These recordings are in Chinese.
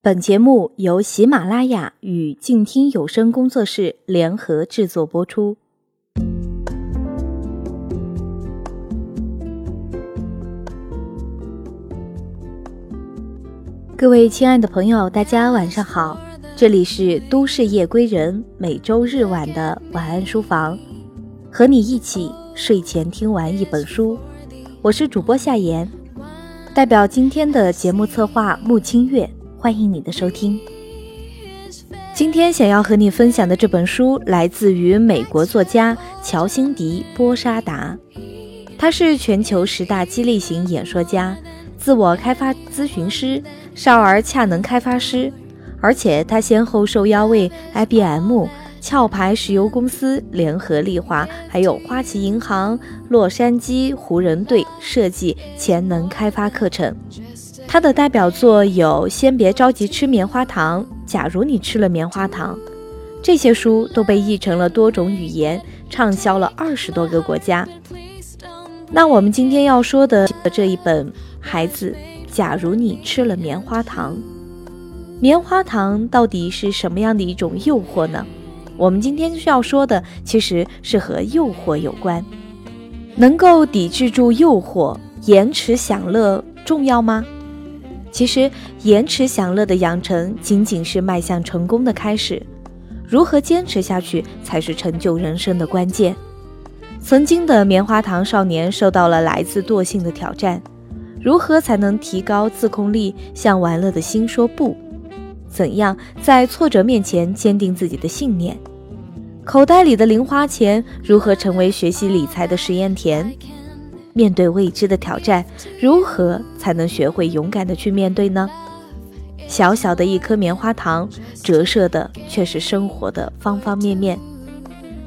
本节目由喜马拉雅与静听有声工作室联合制作播出。各位亲爱的朋友，大家晚上好，这里是都市夜归人每周日晚的晚安书房，和你一起睡前听完一本书。我是主播夏言，代表今天的节目策划穆清月。欢迎你的收听。今天想要和你分享的这本书来自于美国作家乔辛迪·波沙达，他是全球十大激励型演说家、自我开发咨询师、少儿恰能开发师，而且他先后受邀为 IBM、壳牌石油公司、联合利华，还有花旗银行、洛杉矶湖人队设计潜能开发课程。他的代表作有《先别着急吃棉花糖》《假如你吃了棉花糖》，这些书都被译成了多种语言，畅销了二十多个国家。那我们今天要说的这一本《孩子，假如你吃了棉花糖》，棉花糖到底是什么样的一种诱惑呢？我们今天需要说的其实是和诱惑有关，能够抵制住诱惑，延迟享乐重要吗？其实，延迟享乐的养成仅仅是迈向成功的开始，如何坚持下去才是成就人生的关键。曾经的棉花糖少年受到了来自惰性的挑战，如何才能提高自控力，向玩乐的心说不？怎样在挫折面前坚定自己的信念？口袋里的零花钱如何成为学习理财的实验田？面对未知的挑战，如何才能学会勇敢的去面对呢？小小的一颗棉花糖，折射的却是生活的方方面面。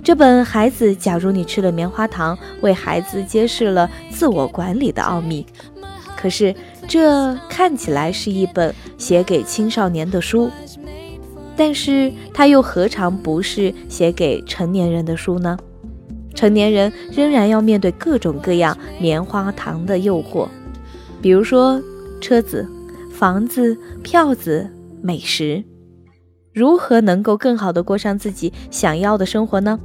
这本《孩子，假如你吃了棉花糖》，为孩子揭示了自我管理的奥秘。可是，这看起来是一本写给青少年的书，但是它又何尝不是写给成年人的书呢？成年人仍然要面对各种各样棉花糖的诱惑，比如说车子、房子、票子、美食。如何能够更好的过上自己想要的生活呢？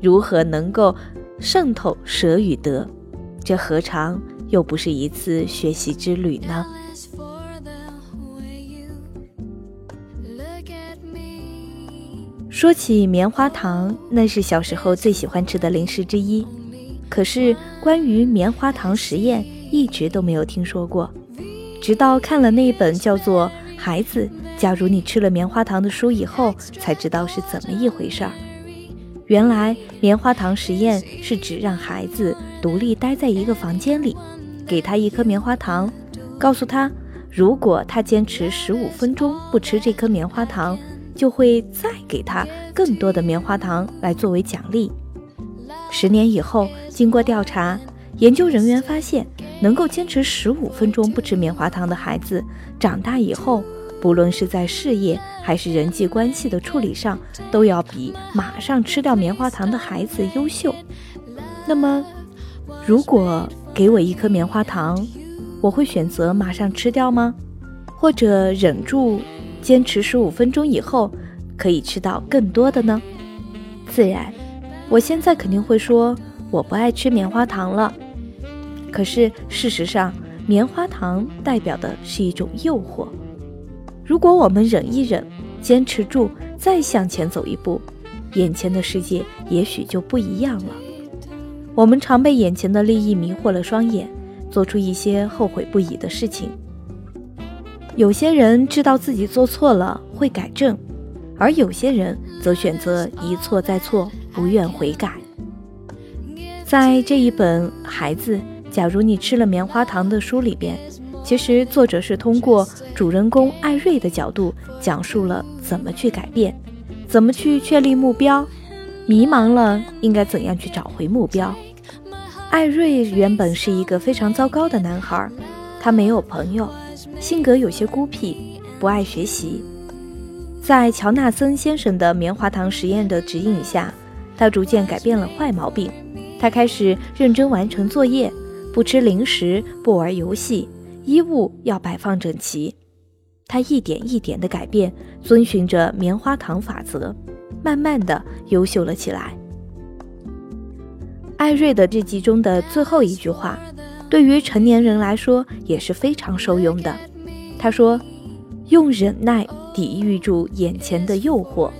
如何能够渗透舍与得？这何尝又不是一次学习之旅呢？说起棉花糖，那是小时候最喜欢吃的零食之一。可是关于棉花糖实验，一直都没有听说过。直到看了那本叫做《孩子，假如你吃了棉花糖》的书以后，才知道是怎么一回事儿。原来棉花糖实验是指让孩子独立待在一个房间里，给他一颗棉花糖，告诉他，如果他坚持十五分钟不吃这颗棉花糖。就会再给他更多的棉花糖来作为奖励。十年以后，经过调查，研究人员发现，能够坚持十五分钟不吃棉花糖的孩子，长大以后，不论是在事业还是人际关系的处理上，都要比马上吃掉棉花糖的孩子优秀。那么，如果给我一颗棉花糖，我会选择马上吃掉吗？或者忍住？坚持十五分钟以后，可以吃到更多的呢。自然，我现在肯定会说我不爱吃棉花糖了。可是事实上，棉花糖代表的是一种诱惑。如果我们忍一忍，坚持住，再向前走一步，眼前的世界也许就不一样了。我们常被眼前的利益迷惑了双眼，做出一些后悔不已的事情。有些人知道自己做错了会改正，而有些人则选择一错再错，不愿悔改。在这一本《孩子，假如你吃了棉花糖》的书里边，其实作者是通过主人公艾瑞的角度，讲述了怎么去改变，怎么去确立目标，迷茫了应该怎样去找回目标。艾瑞原本是一个非常糟糕的男孩，他没有朋友。性格有些孤僻，不爱学习。在乔纳森先生的棉花糖实验的指引下，他逐渐改变了坏毛病。他开始认真完成作业，不吃零食，不玩游戏，衣物要摆放整齐。他一点一点的改变，遵循着棉花糖法则，慢慢的优秀了起来。艾瑞的日记中的最后一句话，对于成年人来说也是非常受用的。他说：“用忍耐抵御住眼前的诱惑，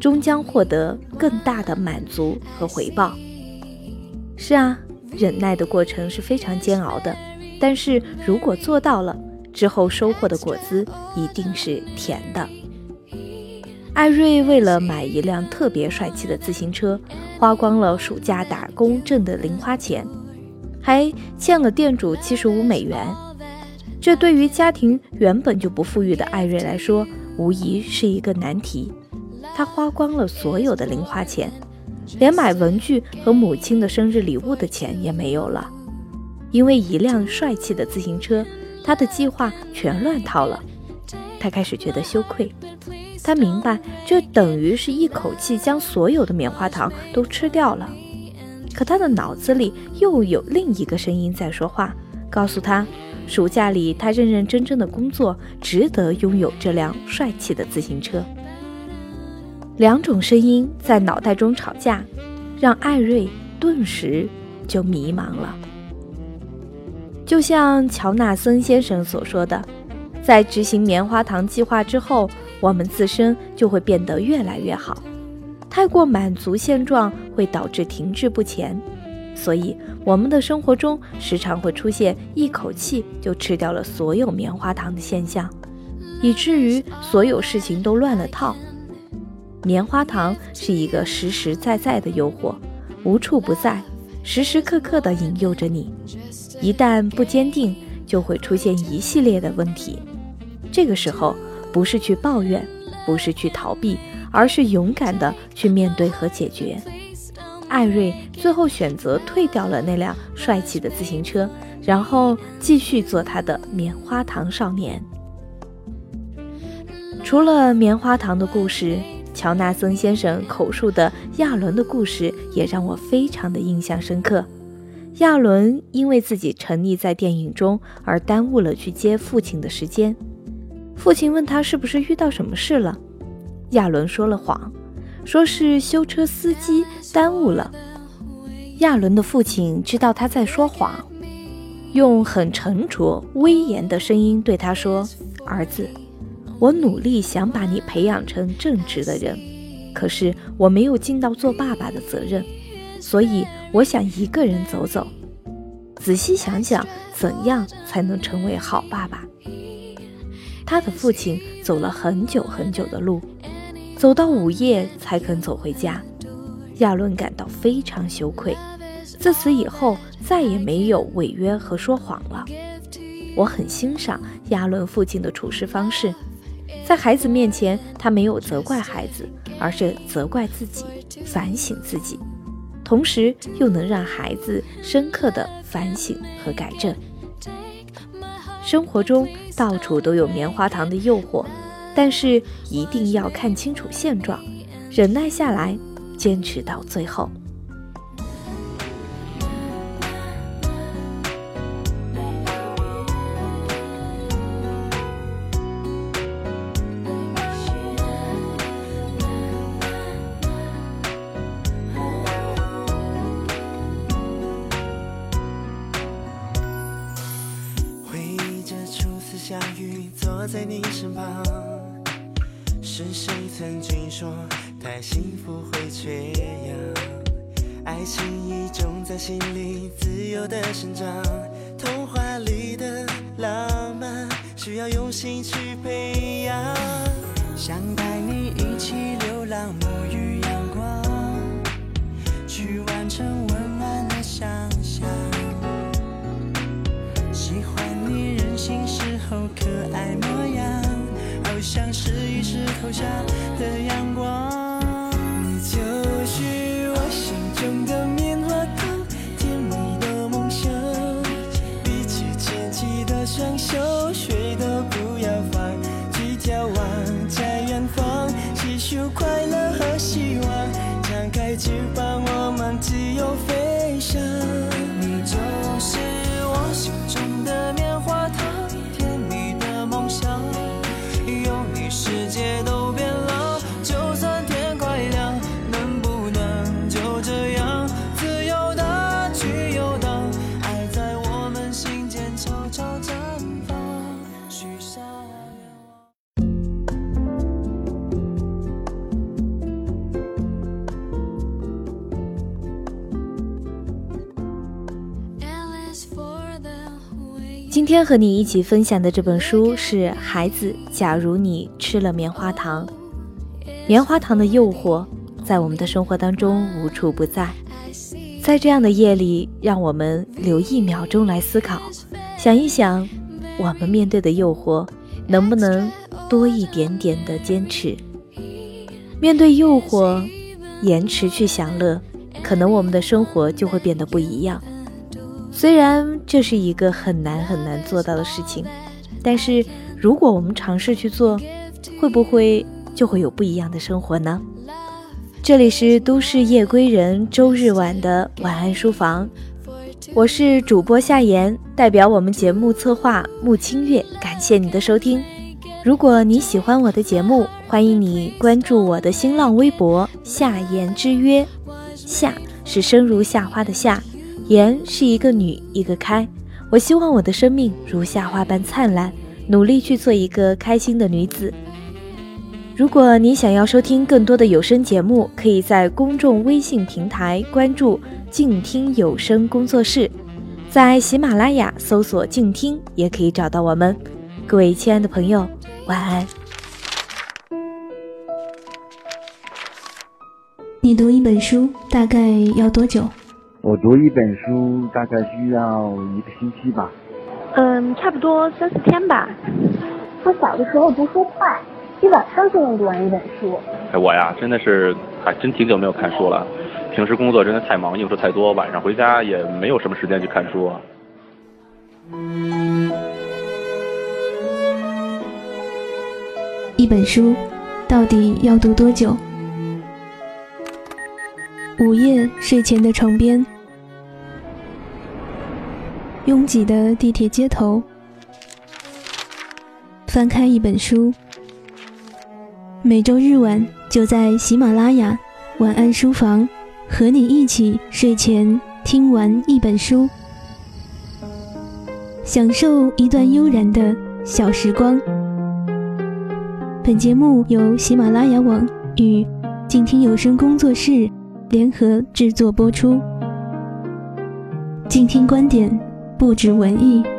终将获得更大的满足和回报。”是啊，忍耐的过程是非常煎熬的，但是如果做到了。之后收获的果子一定是甜的。艾瑞为了买一辆特别帅气的自行车，花光了暑假打工挣的零花钱，还欠了店主七十五美元。这对于家庭原本就不富裕的艾瑞来说，无疑是一个难题。他花光了所有的零花钱，连买文具和母亲的生日礼物的钱也没有了，因为一辆帅气的自行车。他的计划全乱套了，他开始觉得羞愧。他明白，这等于是一口气将所有的棉花糖都吃掉了。可他的脑子里又有另一个声音在说话，告诉他，暑假里他认认真真的工作，值得拥有这辆帅气的自行车。两种声音在脑袋中吵架，让艾瑞顿时就迷茫了。就像乔纳森先生所说的，在执行棉花糖计划之后，我们自身就会变得越来越好。太过满足现状会导致停滞不前，所以我们的生活中时常会出现一口气就吃掉了所有棉花糖的现象，以至于所有事情都乱了套。棉花糖是一个实实在在的诱惑，无处不在，时时刻刻地引诱着你。一旦不坚定，就会出现一系列的问题。这个时候，不是去抱怨，不是去逃避，而是勇敢的去面对和解决。艾瑞最后选择退掉了那辆帅气的自行车，然后继续做他的棉花糖少年。除了棉花糖的故事，乔纳森先生口述的亚伦的故事也让我非常的印象深刻。亚伦因为自己沉溺在电影中而耽误了去接父亲的时间。父亲问他是不是遇到什么事了，亚伦说了谎，说是修车司机耽误了。亚伦的父亲知道他在说谎，用很沉着、威严的声音对他说：“儿子，我努力想把你培养成正直的人，可是我没有尽到做爸爸的责任。”所以，我想一个人走走，仔细想想怎样才能成为好爸爸。他的父亲走了很久很久的路，走到午夜才肯走回家。亚伦感到非常羞愧，自此以后再也没有违约和说谎了。我很欣赏亚伦父亲的处事方式，在孩子面前，他没有责怪孩子，而是责怪自己，反省自己。同时又能让孩子深刻的反省和改正。生活中到处都有棉花糖的诱惑，但是一定要看清楚现状，忍耐下来，坚持到最后。回忆着初次相遇，坐在你身旁，是谁曾经说太幸福会缺氧？爱情已种在心里自由的生长，童话里的浪漫需要用心去培养。想带你一起流浪，沐浴阳光，去完成温暖的想象。喜欢你任性时候可爱模，像是一石投下的阳光。今天和你一起分享的这本书是《孩子，假如你吃了棉花糖》。棉花糖的诱惑在我们的生活当中无处不在，在这样的夜里，让我们留一秒钟来思考，想一想，我们面对的诱惑能不能多一点点的坚持？面对诱惑，延迟去享乐，可能我们的生活就会变得不一样。虽然这是一个很难很难做到的事情，但是如果我们尝试去做，会不会就会有不一样的生活呢？这里是都市夜归人周日晚的晚安书房，我是主播夏言，代表我们节目策划穆清月，感谢你的收听。如果你喜欢我的节目，欢迎你关注我的新浪微博夏言之约，夏是生如夏花的夏。言是一个女，一个开。我希望我的生命如夏花般灿烂，努力去做一个开心的女子。如果你想要收听更多的有声节目，可以在公众微信平台关注“静听有声工作室”，在喜马拉雅搜索“静听”也可以找到我们。各位亲爱的朋友，晚安。你读一本书大概要多久？我读一本书大概需要一个星期吧。嗯，差不多三四天吧。我小的时候读书快，一晚上就能读完一本书。哎，我呀，真的是还真挺久没有看书了。平时工作真的太忙，应酬太多，晚上回家也没有什么时间去看书。一本书到底要读多久？午夜睡前的床边。拥挤的地铁街头，翻开一本书。每周日晚就在喜马拉雅晚安书房，和你一起睡前听完一本书，享受一段悠然的小时光。本节目由喜马拉雅网与静听有声工作室联合制作播出。静听观点。不止文艺。